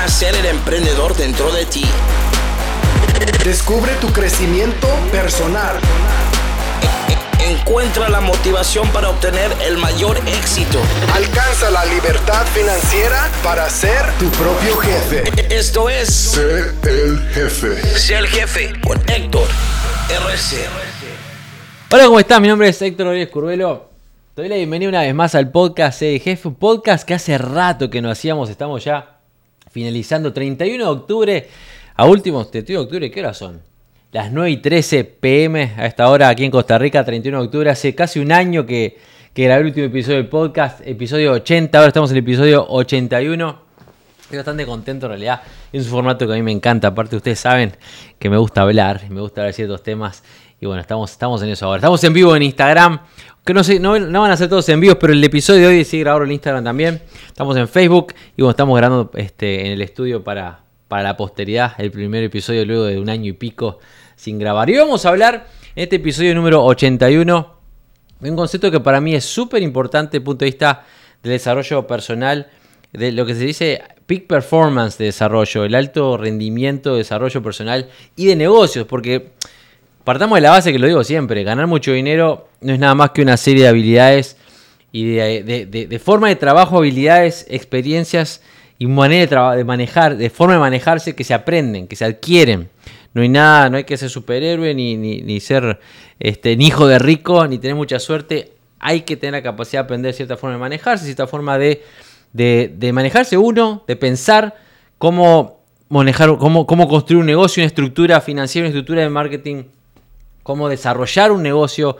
nacer el emprendedor dentro de ti. Descubre tu crecimiento personal. Encuentra la motivación para obtener el mayor éxito. Alcanza la libertad financiera para ser tu propio jefe. Esto es Sé el jefe. Sé el jefe con Héctor RC. Hola, ¿cómo estás? Mi nombre es Héctor Rodríguez Curvelo. Te doy la bienvenida una vez más al podcast Sé el Jefe, un podcast que hace rato que no hacíamos, estamos ya finalizando 31 de octubre, a últimos 31 de octubre, ¿qué hora son? Las 9 y 13 pm a esta hora aquí en Costa Rica, 31 de octubre, hace casi un año que, que grabé el último episodio del podcast, episodio 80, ahora estamos en el episodio 81. Estoy bastante contento en realidad. Es un formato que a mí me encanta. Aparte, ustedes saben que me gusta hablar, me gusta hablar de ciertos temas. Y bueno, estamos, estamos en eso ahora. Estamos en vivo en Instagram. Que no sé, no, van a ser todos en vivos, pero el episodio de hoy sí grabado en Instagram también. Estamos en Facebook y bueno, estamos grabando este, en el estudio para, para la posteridad. El primer episodio luego de un año y pico sin grabar. Y vamos a hablar en este episodio número 81 de un concepto que para mí es súper importante desde el punto de vista del desarrollo personal, de lo que se dice peak performance de desarrollo, el alto rendimiento de desarrollo personal y de negocios, porque partamos de la base que lo digo siempre, ganar mucho dinero no es nada más que una serie de habilidades y de, de- de- forma de trabajo, habilidades, experiencias y manera de, manejar, de forma de manejarse que se aprenden, que se adquieren. No hay nada, no hay que ser superhéroe, ni, ni, ni ser este, ni hijo de rico, ni tener mucha suerte. Hay que tener la capacidad de aprender cierta forma de manejarse, cierta forma de, de, de manejarse uno, de pensar cómo manejar, cómo, cómo construir un negocio, una estructura financiera, una estructura de marketing cómo desarrollar un negocio,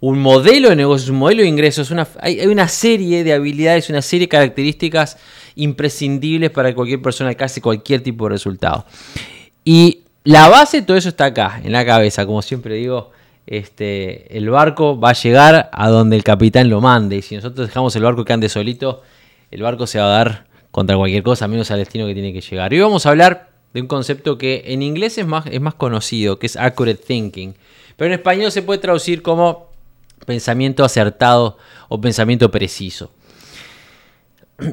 un modelo de negocios, un modelo de ingresos. Hay, una serie de habilidades, una serie de características imprescindibles para cualquier persona alcance cualquier tipo de resultado. Y la base de todo eso está acá, en la cabeza. Como siempre digo, este, el barco va a llegar a donde el capitán lo mande. Y si nosotros dejamos el barco que ande solito, el barco se va a dar contra cualquier cosa, menos al destino que tiene que llegar. Y hoy vamos a hablar de un concepto que en inglés es más, es más conocido, que es accurate thinking. Pero en español se puede traducir como pensamiento acertado o pensamiento preciso.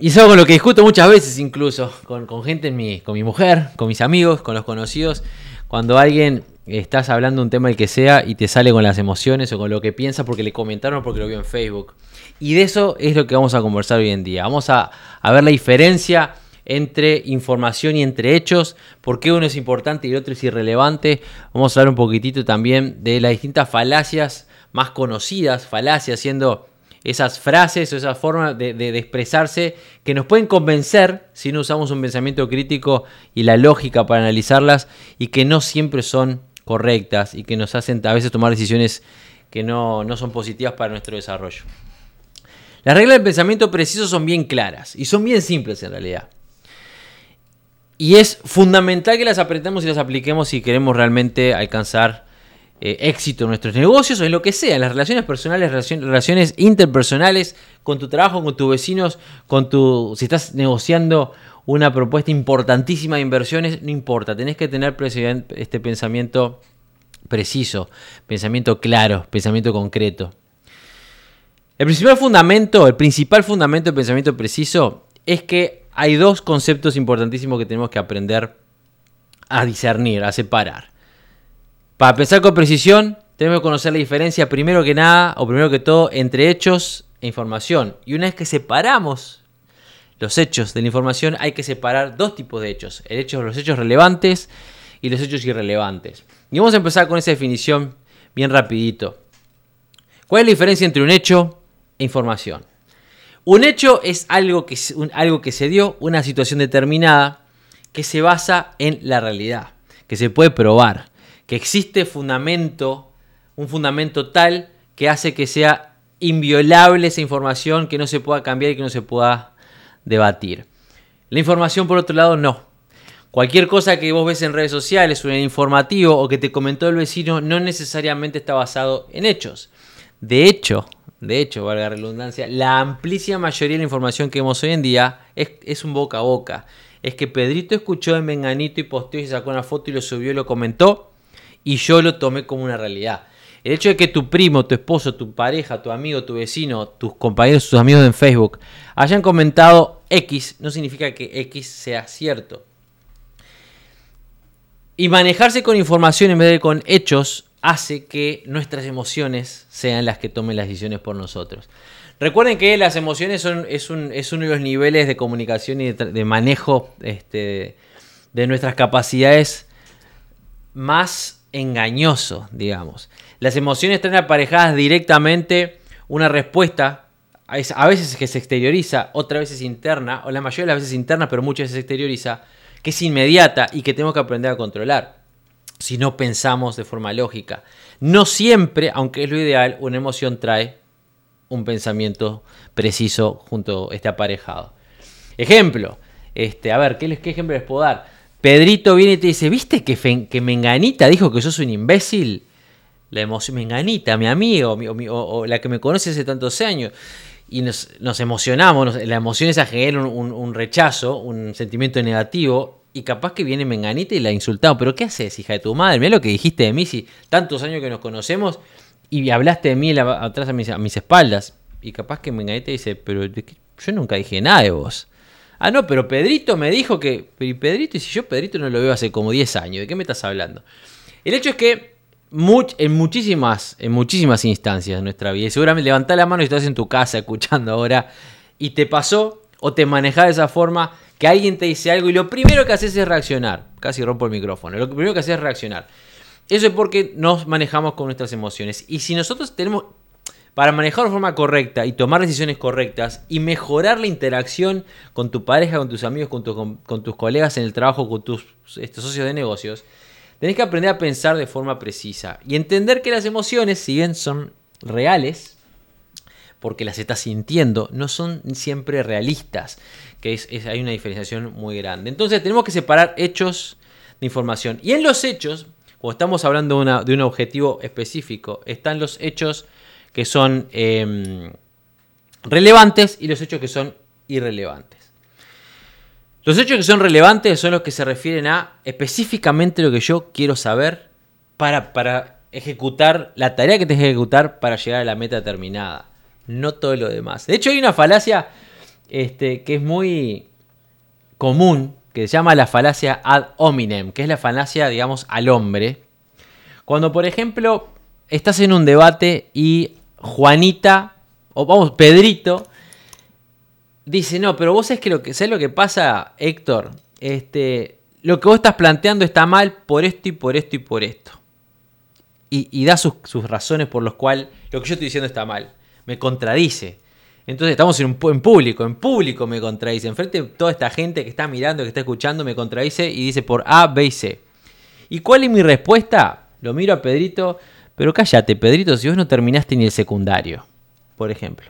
Y es con lo que discuto muchas veces incluso con, gente, con mi mujer, con mis amigos, con los conocidos. Cuando alguien estás hablando un tema el que sea y te sale con las emociones o con lo que piensa porque le comentaron o porque lo vio en Facebook. Y de eso es lo que vamos a conversar hoy en día. Vamos a ver la diferencia entre información y entre hechos, por qué uno es importante y el otro es irrelevante. Vamos a hablar un poquitito también de las distintas falacias más conocidas, falacias siendo esas frases o esas formas de, de- expresarse que nos pueden convencer si no usamos un pensamiento crítico y la lógica para analizarlas y que no siempre son correctas y que nos hacen a veces tomar decisiones que no, no son positivas para nuestro desarrollo. Las reglas del pensamiento preciso son bien claras y son bien simples en realidad. Y es fundamental que las apretemos y las apliquemos si queremos realmente alcanzar eh, éxito en nuestros negocios o en lo que sea, en las relaciones personales, relacion- relaciones interpersonales, con tu trabajo, con tus vecinos, con tu. Si estás negociando una propuesta importantísima de inversiones, no importa, tenés que tener este pensamiento preciso, pensamiento claro, pensamiento concreto. El principal fundamento, el principal fundamento del pensamiento preciso es que hay dos conceptos importantísimos que tenemos que aprender a discernir, a separar. Para pensar con precisión, tenemos que conocer la diferencia primero que nada, o primero que todo, entre hechos e información. Y una vez que separamos los hechos de la información, hay que separar dos tipos de hechos. El hecho, los hechos relevantes y los hechos irrelevantes. Y vamos a empezar con esa definición bien rapidito. ¿Cuál es la diferencia entre un hecho e información? Un hecho es algo que, algo que se dio, una situación determinada, que se basa en la realidad, que se puede probar, que existe fundamento, un fundamento tal que hace que sea inviolable esa información, que no se pueda cambiar y que no se pueda debatir. La información, por otro lado, no. Cualquier cosa que vos ves en redes sociales o en informativo o que te comentó el vecino no necesariamente está basado en hechos. De hecho, de hecho, valga la redundancia, la amplísima mayoría de la información que vemos hoy en día es, es un boca a boca. Es que Pedrito escuchó de Menganito y posteó y sacó una foto y lo subió y lo comentó y yo lo tomé como una realidad. El hecho de que tu primo, tu esposo, tu pareja, tu amigo, tu vecino, tus compañeros, tus amigos en Facebook hayan comentado X no significa que X sea cierto. Y manejarse con información en vez de con hechos hace que nuestras emociones sean las que tomen las decisiones por nosotros. Recuerden que las emociones son, es, uno de los niveles de comunicación y de, manejo este, de nuestras capacidades más engañoso, digamos. Las emociones están aparejadas directamente una respuesta, a veces que se exterioriza, otras veces interna, o la mayoría de las veces interna, pero muchas veces se exterioriza, que es inmediata y que tenemos que aprender a controlar si no pensamos de forma lógica. No siempre, aunque es lo ideal, una emoción trae un pensamiento preciso junto este aparejado. Ejemplo, este, a ver, ¿qué, ¿qué ejemplo les puedo dar? Pedrito viene y te dice, ¿viste que, que Menganita dijo que sos un imbécil? La emoción, Menganita, mi amigo, o, la que me conoce hace tantos años. Y nos, emocionamos, la emoción esa genera un rechazo, un sentimiento negativo, y capaz que viene Menganita y la insultamos. Pero ¿qué haces, hija de tu madre? Mira lo que dijiste de mí, si tantos años que nos conocemos y hablaste de mí atrás a mis, a mis, espaldas. Y capaz que Menganita dice, pero yo nunca dije nada de vos. Ah, no, pero Pedrito me dijo que... Pero Pedrito, y si yo Pedrito no lo veo hace como 10 años, ¿de qué me estás hablando? El hecho es que en, muchísimas, en muchísimas instancias de nuestra vida, y seguramente levantá la mano y estás en tu casa escuchando ahora, y te pasó o te manejás de esa forma que alguien te dice algo y lo primero que haces es reaccionar. Casi rompo el micrófono. Lo primero que haces es reaccionar. Eso es porque nos manejamos con nuestras emociones. Y si nosotros tenemos, para manejar de forma correcta y tomar decisiones correctas y mejorar la interacción con tu pareja, con tus amigos, con, tus colegas en el trabajo, con tus estos socios de negocios, tenés que aprender a pensar de forma precisa y entender que las emociones, si bien son reales, porque las estás sintiendo, no son siempre realistas, que es, hay una diferenciación muy grande. Entonces tenemos que separar hechos de información. Y en los hechos, cuando estamos hablando de, un objetivo específico, están los hechos que son em, relevantes y los hechos que son irrelevantes. Los hechos que son relevantes son los que se refieren a específicamente lo que yo quiero saber para, para ejecutar la tarea que tengo que ejecutar para llegar a la meta terminada no todo lo demás. De hecho, hay una falacia este, que es muy común, que se llama la falacia ad hominem, que es la falacia, digamos, al hombre. Cuando, por ejemplo, estás en un debate y Juanita, o vamos, Pedrito, dice, no, pero vos sabés que lo que, ¿sabés lo que pasa, Héctor? Este, lo que vos estás planteando está mal por esto y por esto y por esto. Y, da sus, sus razones por las cuales lo que yo estoy diciendo está mal me contradice. Entonces estamos en, un, en público, en público me contradice. Enfrente de toda esta gente que está mirando, que está escuchando, me contradice y dice por A, B y C. ¿Y cuál es mi respuesta? Lo miro a Pedrito, pero cállate, Pedrito, si vos no terminaste ni el secundario, por ejemplo.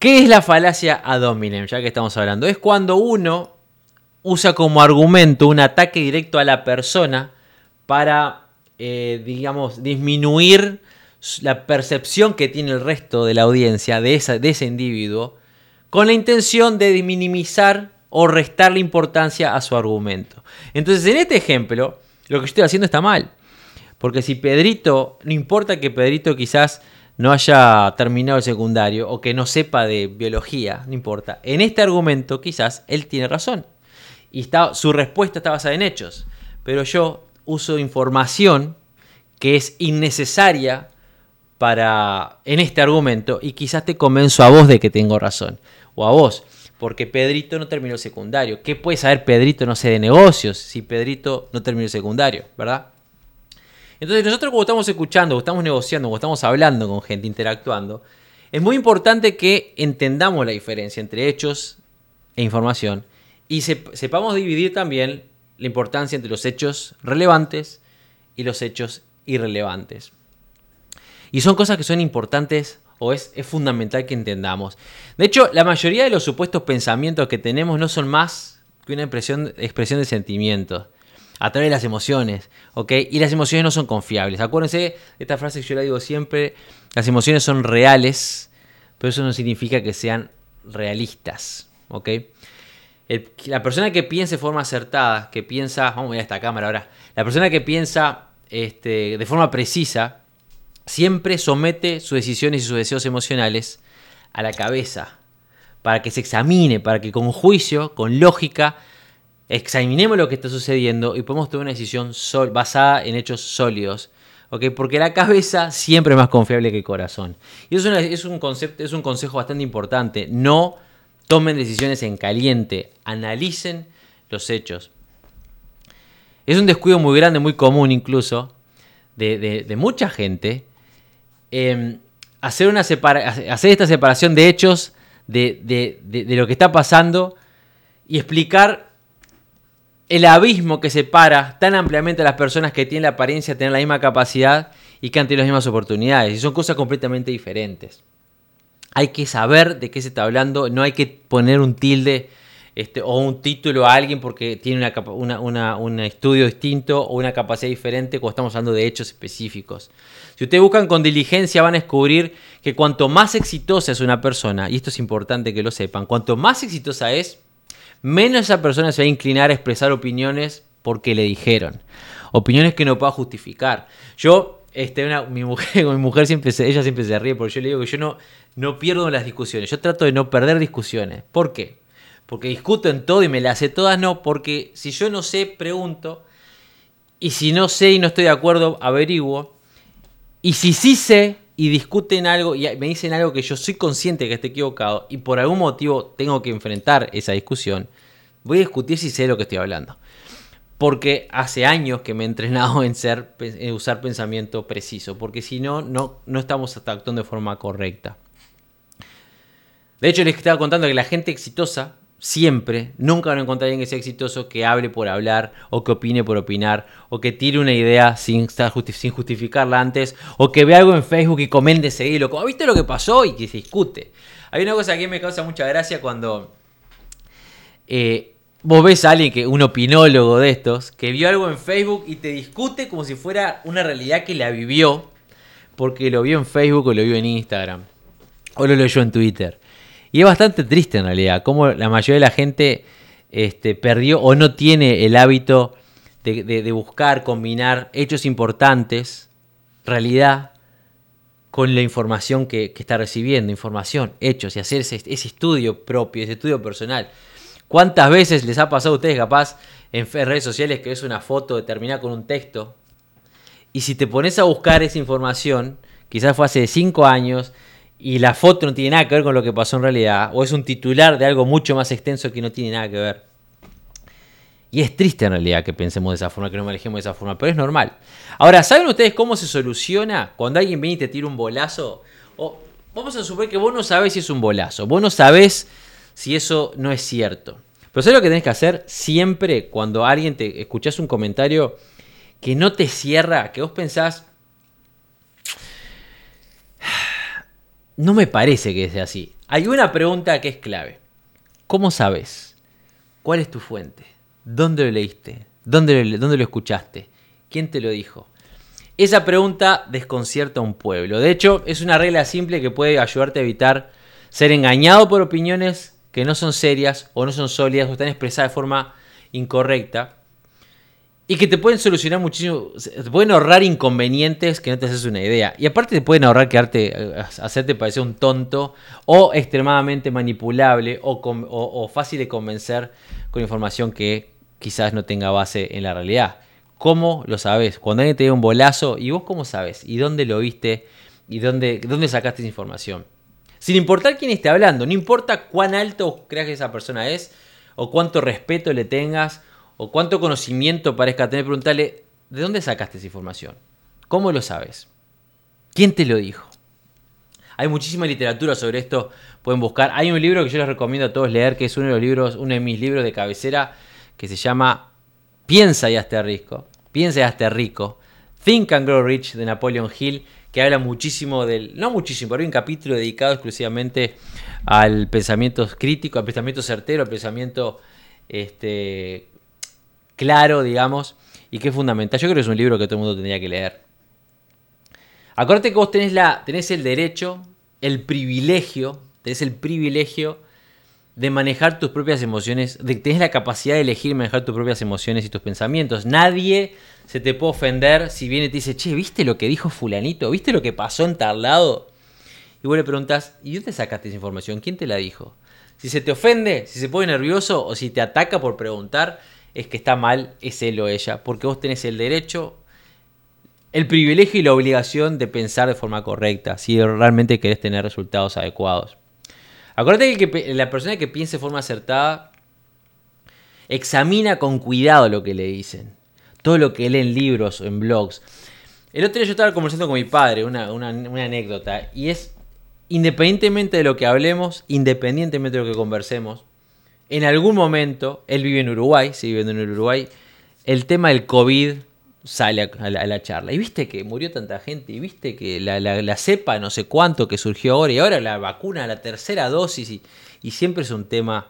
¿Qué es la falacia ad hominem? Ya que estamos hablando. Es cuando uno usa como argumento un ataque directo a la persona para, eh, digamos, disminuir la percepción que tiene el resto de la audiencia de, esa, de ese individuo con la intención de minimizar o restar la importancia a su argumento. Entonces, en este ejemplo, lo que estoy haciendo está mal. Porque si Pedrito, no importa que Pedrito quizás no haya terminado el secundario o que no sepa de biología, no importa. En este argumento quizás él tiene razón. Y está, su respuesta está basada en hechos. Pero yo uso información que es innecesaria para en este argumento y quizás te convenzo a vos de que tengo razón o a vos porque Pedrito no terminó el secundario. ¿Qué puede saber Pedrito, no sé, de negocios si Pedrito no terminó el secundario, verdad? Entonces nosotros como estamos escuchando, como estamos negociando, como estamos hablando con gente, interactuando, es muy importante que entendamos la diferencia entre hechos e información y sepamos dividir también la importancia entre los hechos relevantes y los hechos irrelevantes. Y son cosas que son importantes o es, fundamental que entendamos. De hecho, la mayoría de los supuestos pensamientos que tenemos no son más que una expresión, expresión de sentimientos a través de las emociones, ¿ok? Y las emociones no son confiables. Acuérdense de esta frase que yo la digo siempre, las emociones son reales, pero eso no significa que sean realistas, ¿ok? la persona que piensa de forma acertada, que piensa, vamos a ir esta cámara ahora, la persona que piensa este, de forma precisa, siempre somete sus decisiones y sus deseos emocionales a la cabeza, para que se examine, para que con juicio, con lógica, examinemos lo que está sucediendo y podemos tomar una decisión basada en hechos sólidos. Porque la cabeza siempre es más confiable que el corazón. Y eso es, un concepto, es un consejo bastante importante. No tomen decisiones en caliente, analicen los hechos. Es un descuido muy grande, muy común incluso, de, mucha gente, em, hacer, esta separación de hechos de, de lo que está pasando y explicar el abismo que separa tan ampliamente a las personas que tienen la apariencia de tener la misma capacidad y que han tenido las mismas oportunidades. Y son cosas completamente diferentes. Hay que saber de qué se está hablando, no hay que poner un tilde este, o un título a alguien porque tiene un estudio distinto o una capacidad diferente cuando estamos hablando de hechos específicos. Si ustedes buscan con diligencia van a descubrir que cuanto más exitosa es una persona, y esto es importante que lo sepan, cuanto más exitosa es, menos esa persona se va a inclinar a expresar opiniones porque le dijeron. Opiniones que no pueda justificar. Yo, este, mi, mujer, mi mujer siempre se, ella siempre se ríe porque yo le digo que yo no, no pierdo las discusiones. Yo trato de no perder discusiones. ¿Por qué? Porque discuto en todo y me las sé todas, no. Porque si yo no sé, pregunto. Y si no sé y no estoy de acuerdo, averiguo. Y si sí sé, y discuten algo y me dicen algo que yo soy consciente que esté equivocado y por algún motivo tengo que enfrentar esa discusión, voy a discutir si sé lo que estoy hablando. Porque hace años que me he entrenado en, ser, en usar pensamiento preciso, porque si no, no, no estamos actuando de forma correcta. De hecho, les estaba contando que la gente exitosa siempre, nunca van a encontrar alguien que sea exitoso que hable por hablar, o que opine por opinar, o que tire una idea sin, justificarla antes, o que vea algo en Facebook y comente seguido, como, ¿viste lo que pasó? Y que se discute. Hay una cosa que me causa mucha gracia cuando eh, vos ves a alguien, que un opinólogo de estos, que vio algo en Facebook y te discute como si fuera una realidad que la vivió, porque lo vio en Facebook o lo vio en Instagram, o lo leyó en Twitter. Y es bastante triste en realidad, como la mayoría de la gente este, perdió o no tiene el hábito de, buscar, combinar hechos importantes, realidad, con la información que, está recibiendo, información, hechos, y hacer ese, estudio propio, ese estudio personal. ¿Cuántas veces les ha pasado a ustedes capaz en redes sociales que es una foto determinada con un texto? Y si te pones a buscar esa información, quizás fue hace 5 años, y la foto no tiene nada que ver con lo que pasó en realidad, o es un titular de algo mucho más extenso que no tiene nada que ver. Y es triste en realidad que pensemos de esa forma, que no manejemos de esa forma, pero es normal. Ahora, ¿saben ustedes cómo se soluciona cuando alguien viene y te tira un bolazo? O vamos a suponer que vos no sabés si es un bolazo, vos no sabés si eso no es cierto. Pero ¿sabes lo que tenés que hacer siempre cuando alguien te escuchás un comentario que no te cierra, que vos pensás, No me parece que sea así. Hay una pregunta que es clave. ¿Cómo sabes? ¿Cuál es tu fuente? ¿Dónde lo leíste? ¿Dónde lo, dónde lo escuchaste? ¿Quién te lo dijo? Esa pregunta desconcierta a un pueblo. De hecho, es una regla simple que puede ayudarte a evitar ser engañado por opiniones que no son serias o no son sólidas o están expresadas de forma incorrecta y que te pueden solucionar muchísimo, te pueden ahorrar inconvenientes que no te haces una idea. Y aparte te pueden ahorrar quedarte, eh, hacerte parecer un tonto o extremadamente manipulable o, fácil de convencer con información que quizás no tenga base en la realidad. ¿Cómo lo sabes? Cuando alguien te da un bolazo, ¿y vos cómo sabes? ¿Y dónde lo viste? ¿Y dónde, dónde sacaste esa información? Sin importar quién esté hablando, no importa cuán alto creas que esa persona es o cuánto respeto le tengas o cuánto conocimiento parezca tener, preguntarle, ¿de dónde sacaste esa información? ¿Cómo lo sabes? ¿Quién te lo dijo? Hay muchísima literatura sobre esto, pueden buscar. Hay un libro que yo les recomiendo a todos leer, que es uno de los libros, uno de mis libros de cabecera, que se llama Piensa y hazte rico. Piensa y hazte rico. Think and Grow Rich de Napoleon Hill, que habla muchísimo del, no muchísimo, pero hay un capítulo dedicado exclusivamente al pensamiento crítico, al pensamiento certero, al pensamiento este, claro, digamos, y que es fundamental. Yo creo que es un libro que todo el mundo tendría que leer. Acuérdate que vos tenés, la, tenés el derecho, el privilegio, tenés el privilegio de manejar tus propias emociones, de tenés la capacidad de elegir manejar tus propias emociones y tus pensamientos. Nadie se te puede ofender si viene y te dice, che, ¿viste lo que dijo fulanito? ¿Viste lo que pasó en tal lado? Y vos le preguntás, ¿y dónde sacaste esa información? ¿Quién te la dijo? Si se te ofende, si se pone nervioso o si te ataca por preguntar, es que está mal, es él o ella, porque vos tenés el derecho, el privilegio y la obligación de pensar de forma correcta, si realmente querés tener resultados adecuados. Acuérdate que la persona que piense de forma acertada examina con cuidado lo que le dicen, todo lo que lee en libros o en blogs. El otro día yo estaba conversando con mi padre, una, una anécdota, y es independientemente de lo que hablemos, independientemente de lo que conversemos, en algún momento, él vive en Uruguay, sigue viviendo en Uruguay, el tema del COVID sale a la, charla. Y viste que murió tanta gente, y viste que la, cepa no sé cuánto que surgió ahora, y ahora la vacuna, la tercera dosis, y, siempre es un tema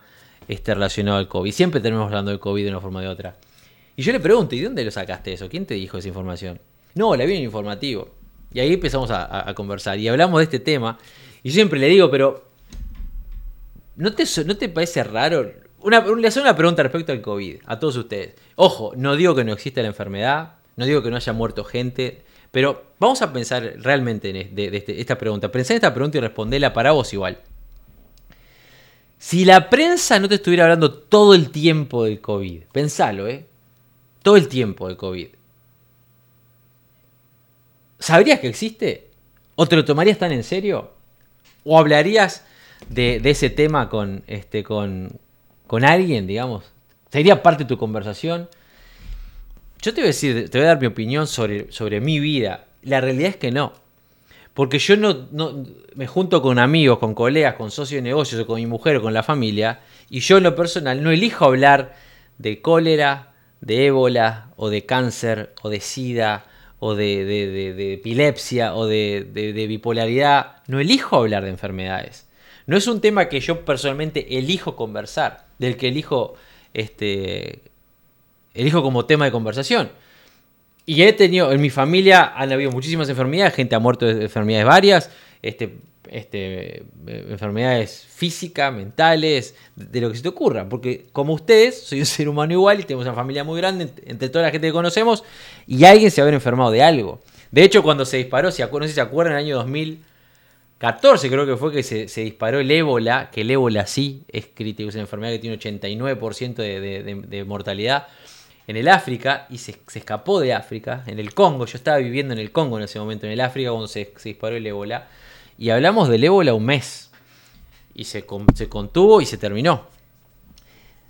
este, relacionado al COVID. Siempre tenemos hablando del COVID de una forma de otra. Y yo le pregunto, ¿y dónde lo sacaste eso? ¿Quién te dijo esa información? No, la vi en informativo. Y ahí empezamos a, conversar y hablamos de este tema. Y yo siempre le digo, pero ¿no te, no te parece raro una, le hago una pregunta respecto al COVID a todos ustedes. Ojo, no digo que no exista la enfermedad, no digo que no haya muerto gente, pero vamos a pensar realmente en este, esta pregunta. Pensá en esta pregunta y respondela para vos igual. Si la prensa no te estuviera hablando todo el tiempo del COVID, pensalo, ¿eh? Todo el tiempo del COVID. ¿Sabrías que existe? ¿O te lo tomarías tan en serio? ¿O hablarías de, ese tema con, este, con, con alguien, digamos? ¿Sería parte de tu conversación? Yo te voy a decir, te voy a dar mi opinión sobre, sobre mi vida. La realidad es que no. Porque yo no, me junto con amigos, con colegas, con socios de negocios, o con mi mujer o con la familia, y yo en lo personal no elijo hablar de cólera, de ébola, o de cáncer, o de sida, o de, de epilepsia, o de, bipolaridad. No elijo hablar de enfermedades. No es un tema que yo personalmente elijo conversar, del que elijo este, elijo como tema de conversación. Y he tenido, en mi familia han habido muchísimas enfermedades, gente ha muerto de enfermedades varias, este, este, enfermedades físicas, mentales, de lo que se te ocurra. Porque como ustedes, soy un ser humano igual y tenemos una familia muy grande entre toda la gente que conocemos y alguien se haber enfermado de algo. De hecho, cuando se disparó, si, no sé si se acuerdan, en el año 2014 creo que fue que se, disparó el ébola, que el ébola sí es crítico, es una enfermedad que tiene 89% de, de mortalidad en el África y se, escapó de África, en el Congo. Yo estaba viviendo en el Congo en ese momento, en el África, cuando se, disparó el ébola. Y hablamos del ébola un mes. Y se, se contuvo y se terminó.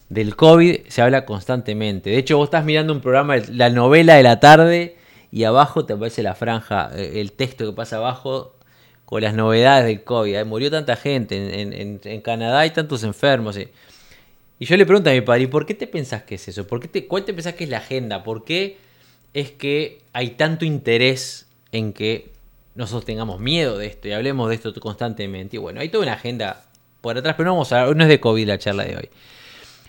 Del COVID se habla constantemente. De hecho, vos estás mirando un programa, la novela de la tarde, y abajo te aparece la franja, eh, el texto que pasa abajo con las novedades del COVID. ¿eh? Murió tanta gente, en, Canadá hay tantos enfermos. Y yo le pregunto a mi padre, ¿y por qué te pensás que es eso? ¿Por qué ¿Cuál te pensás que es la agenda? ¿Por qué es que hay tanto interés en que nosotros tengamos miedo de esto y hablemos de esto constantemente? Y bueno, hay toda una agenda por atrás, pero no vamos a no es de COVID la charla de hoy.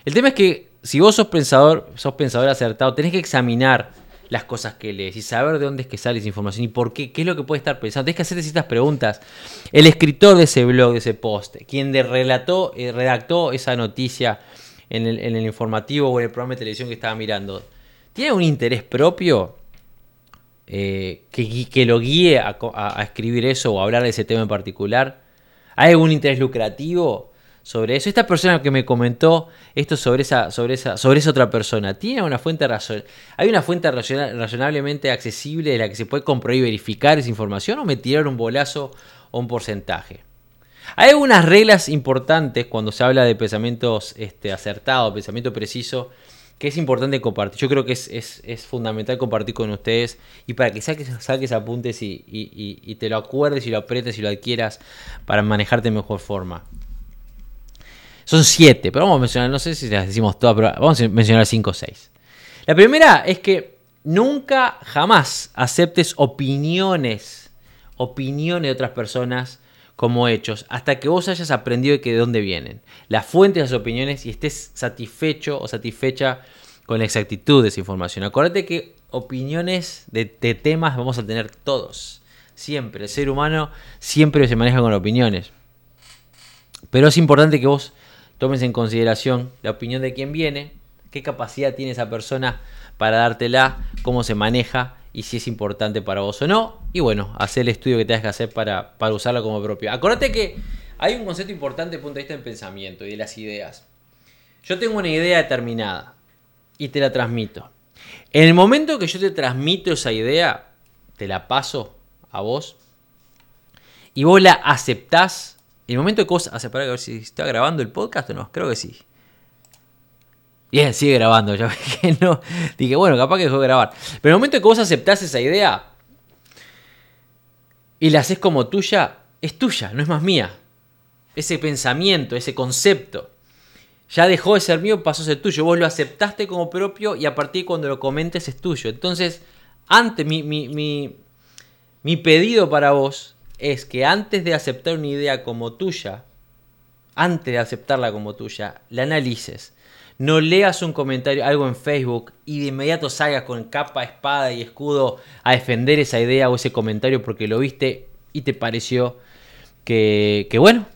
El tema es que si vos sos pensador, sos pensador acertado, tenés que examinar las cosas que lees y saber de dónde es que sale esa información y por qué, qué es lo que puede estar pensando. Tienes que hacerte ciertas preguntas. El escritor de ese blog, de ese post, quien de relató, eh, redactó esa noticia, en el, informativo o en el programa de televisión que estaba mirando, ¿tiene un interés propio eh, que, lo guíe a, escribir eso o a hablar de ese tema en particular? ¿Hay algún interés lucrativo sobre eso? Esta persona que me comentó esto sobre esa, sobre esa, sobre esa otra persona, ¿tiene una fuente razón? ¿Hay una fuente razonablemente accesible de la que se puede comprobar y verificar esa información o me tiraron un bolazo o un porcentaje? Hay algunas reglas importantes cuando se habla de pensamientos este, acertados, pensamiento preciso, que es importante compartir. Yo creo que es, fundamental compartir con ustedes y para que saques, saques apuntes y, te lo acuerdes y lo apretes y lo adquieras para manejarte de mejor forma. Son siete, pero vamos a mencionar, no sé si las decimos todas, pero vamos a mencionar cinco o seis. La primera es que nunca, jamás aceptes opiniones, opiniones de otras personas como hechos hasta que vos hayas aprendido de, que de dónde vienen, la fuente de esas opiniones y estés satisfecho o satisfecha con la exactitud de esa información. Acuérdate que opiniones de, temas vamos a tener todos. Siempre. El ser humano siempre se maneja con opiniones. Pero es importante que vos tomes en consideración la opinión de quien viene, qué capacidad tiene esa persona para dártela, cómo se maneja y si es importante para vos o no. Y bueno, hacer el estudio que tengas que hacer para, para usarlo como propio. Acordate que hay un concepto importante desde el punto de vista del pensamiento y de las ideas. Yo tengo una idea determinada. y te la transmito. En el momento que yo te transmito esa idea, te la paso a vos y vos la aceptás. El momento que vos aceptás, a ver si está grabando el podcast o no, creo que sí. Bien, sigue grabando, ya que no. Dije, bueno, capaz que dejó de grabar. Pero el momento que vos aceptás esa idea y la haces como tuya, es tuya, no es más mía. Ese pensamiento, ese concepto, ya dejó de ser mío, pasó a ser tuyo. Vos lo aceptaste como propio y a partir de cuando lo comentes es tuyo. Entonces, antes, mi, mi, mi pedido para vos es que antes de aceptar una idea como tuya, antes de aceptarla como tuya, la analices no leas un comentario, algo en Facebook y de inmediato salgas con capa, espada y escudo a defender esa idea o ese comentario porque lo viste y te pareció que, que bueno,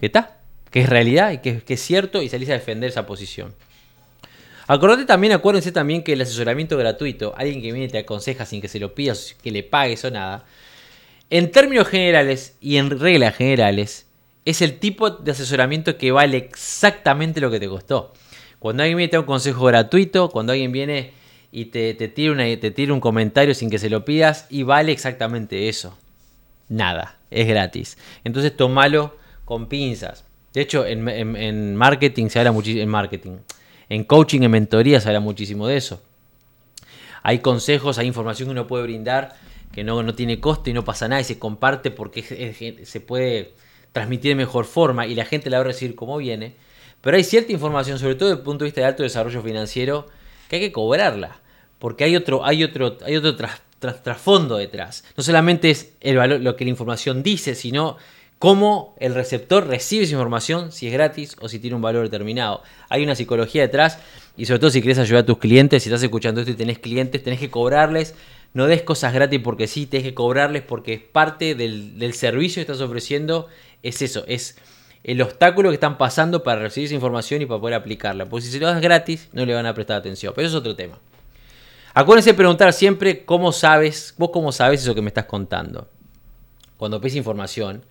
que está, que es realidad y que, es cierto y salís a defender esa posición. Acordate también, acuérdense también que el asesoramiento gratuito, alguien que viene y te aconseja sin que se lo pidas, que le pagues o nada, en términos generales y en reglas generales, es el tipo de asesoramiento que vale exactamente lo que te costó. Cuando alguien viene y te da un consejo gratuito, cuando alguien viene y te, tira una, te tira un comentario sin que se lo pidas y vale exactamente eso. Nada, es gratis. Entonces tomalo con pinzas. De hecho, en, marketing se habla muchísimo, en marketing, en coaching, en mentoría se habla muchísimo de eso. Hay consejos, hay información que uno puede brindar que no, no tiene costo y no pasa nada y se comparte porque se puede transmitir de mejor forma y la gente la va a recibir como viene. Pero hay cierta información, sobre todo desde el punto de vista de alto desarrollo financiero, que hay que cobrarla. Porque hay otro, hay otro, hay otro trasfondo detrás. No solamente es el valor, lo que la información dice, sino cómo el receptor recibe esa información, si es gratis o si tiene un valor determinado. Hay una psicología detrás y sobre todo si quieres ayudar a tus clientes, si estás escuchando esto y tenés clientes, tenés que cobrarles. No des cosas gratis porque sí, tenés que cobrarles porque es parte del, servicio que estás ofreciendo. Es eso, es el obstáculo que están pasando para recibir esa información y para poder aplicarla. Porque si se lo das gratis, no le van a prestar atención. Pero eso es otro tema. Acuérdense de preguntar siempre cómo sabes, vos cómo sabes eso que me estás contando. Cuando pides información,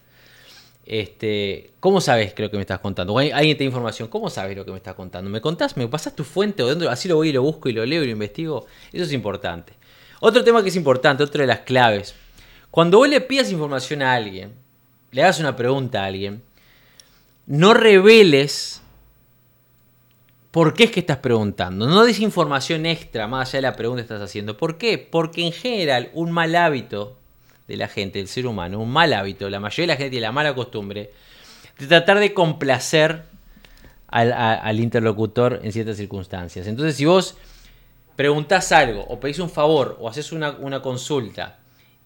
este, ¿cómo sabes lo que me estás contando? alguien te da información, ¿cómo sabes lo que me estás contando? ¿Me contás? ¿Me pasas tu fuente? ¿O así lo voy y lo busco y lo leo y lo investigo? Eso es importante. Otro tema que es importante, otra de las claves. Cuando vos le pidas información a alguien, le hagas una pregunta a alguien, no reveles por qué es que estás preguntando. No des información extra más allá de la pregunta que estás haciendo. ¿Por qué? Porque en general un mal hábito de la gente, del ser humano, un mal hábito, la mayoría de la gente tiene la mala costumbre de tratar de complacer al, interlocutor en ciertas circunstancias. Entonces si vos preguntás algo o pedís un favor o haces una, consulta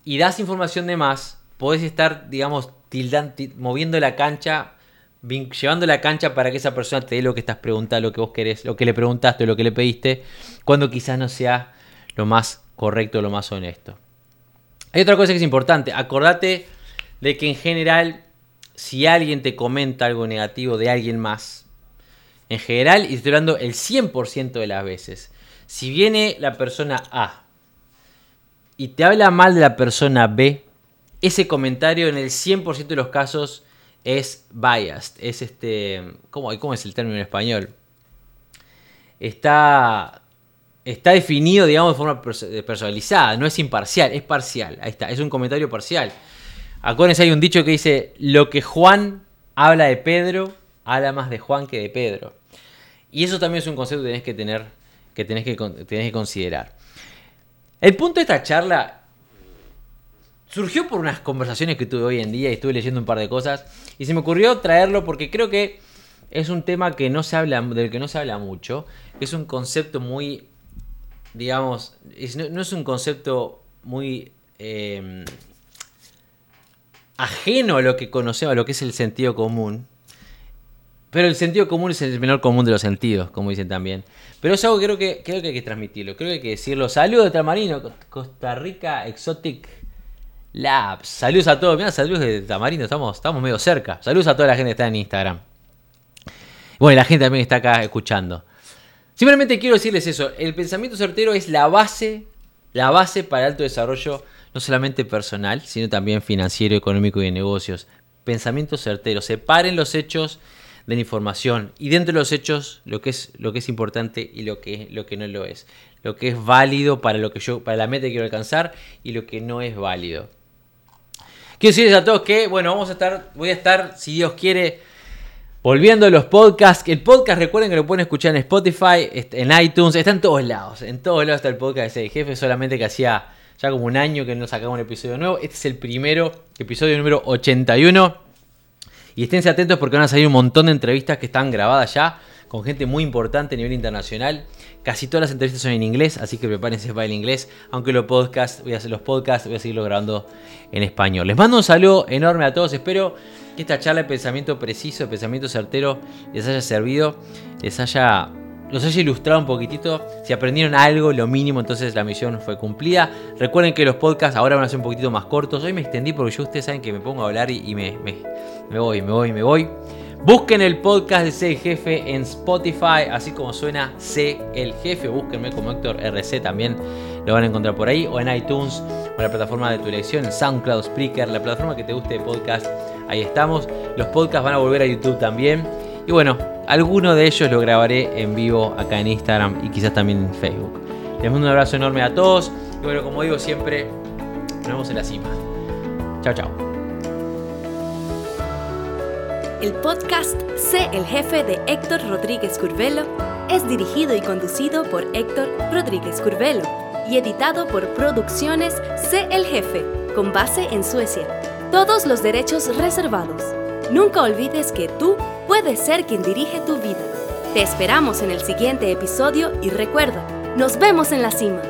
y das información de más, podés estar, digamos, moviendo la cancha llevando la cancha para que esa persona te dé lo que estás preguntando, lo que vos querés, lo que le preguntaste, lo que le pediste, cuando quizás no sea lo más correcto, lo más honesto. Hay otra cosa que es importante, acordate de que en general, si alguien te comenta algo negativo de alguien más, en general, y estoy hablando el 100% de las veces, si viene la persona A y te habla mal de la persona B, ese comentario en el 100% de los casos es biased, es este, ¿cómo, ¿cómo es el término en español? Está, está definido, digamos, de forma personalizada, no es imparcial, es parcial, ahí está, es un comentario parcial. Acuérdense, hay un dicho que dice, lo que Juan habla de Pedro, habla más de Juan que de Pedro. Y eso también es un concepto que tenés que tener, que tenés que, tenés que considerar. El punto de esta charla surgió por unas conversaciones que tuve hoy en día y estuve leyendo un par de cosas y se me ocurrió traerlo porque creo que es un tema que no se habla, del que no se habla mucho, es un concepto muy, digamos, no, es un concepto muy em, ajeno a lo que conocemos, a lo que es el sentido común. Pero el sentido común es el menor común de los sentidos, como dicen también. Pero es algo que creo que, creo que hay que transmitirlo, creo que hay que decirlo. Saludos de Tamarino, Costa Rica Exotic Labs. Saludos a todos. Mira, saludos de Tamarindo. Estamos, estamos medio cerca. Saludos a toda la gente que está en Instagram. Bueno, la gente también está acá escuchando. Simplemente quiero decirles eso. El pensamiento certero es la base, la base para el alto desarrollo, no solamente personal, sino también financiero, económico y de negocios. Pensamiento certero. Separen los hechos den información y dentro de los hechos lo que es, lo que es importante y lo que, lo que no lo es. Lo que es válido para, lo que yo, para la meta que quiero alcanzar y lo que no es válido. Quiero decirles a todos que, bueno, vamos a estar, voy a estar, si Dios quiere, volviendo a los podcasts. El podcast, recuerden que lo pueden escuchar en Spotify, en iTunes, está en todos lados. En todos lados está el podcast de jefe, solamente que hacía ya como un año que no sacamos un episodio nuevo. Este es el primero, episodio número 81. Y esténse atentos porque van a salir un montón de entrevistas que están grabadas ya con gente muy importante a nivel internacional. Casi todas las entrevistas son en inglés, así que prepárense para el inglés. Aunque los podcasts, voy a hacer los podcasts, voy a seguirlo grabando en español. Les mando un saludo enorme a todos. Espero que esta charla de pensamiento preciso, de pensamiento certero, les haya servido, les haya los haya ilustrado un poquitito. Si aprendieron algo, lo mínimo, entonces la misión fue cumplida. Recuerden que los podcasts ahora van a ser un poquitito más cortos. Hoy me extendí porque yo ustedes saben que me pongo a hablar y, me, me, voy, me voy, me voy. Busquen el podcast de C el Jefe en Spotify, así como suena C el Jefe. Búsquenme como Héctor RC también. Lo van a encontrar por ahí, o en iTunes, o en la plataforma de tu elección, SoundCloud, Spreaker, la plataforma que te guste de podcast. Ahí estamos. Los podcasts van a volver a YouTube también. Y bueno, alguno de ellos lo grabaré en vivo acá en Instagram y quizás también en Facebook. Les mando un abrazo enorme a todos. Y bueno, como digo siempre, nos vemos en la cima. Chao, chao. El podcast Sé el jefe de Héctor Rodríguez Curvelo es dirigido y conducido por Héctor Rodríguez Curvelo y editado por Producciones Sé el jefe, con base en Suecia. Todos los derechos reservados. Nunca olvides que tú puedes ser quien dirige tu vida. Te esperamos en el siguiente episodio y recuerda, nos vemos en la cima.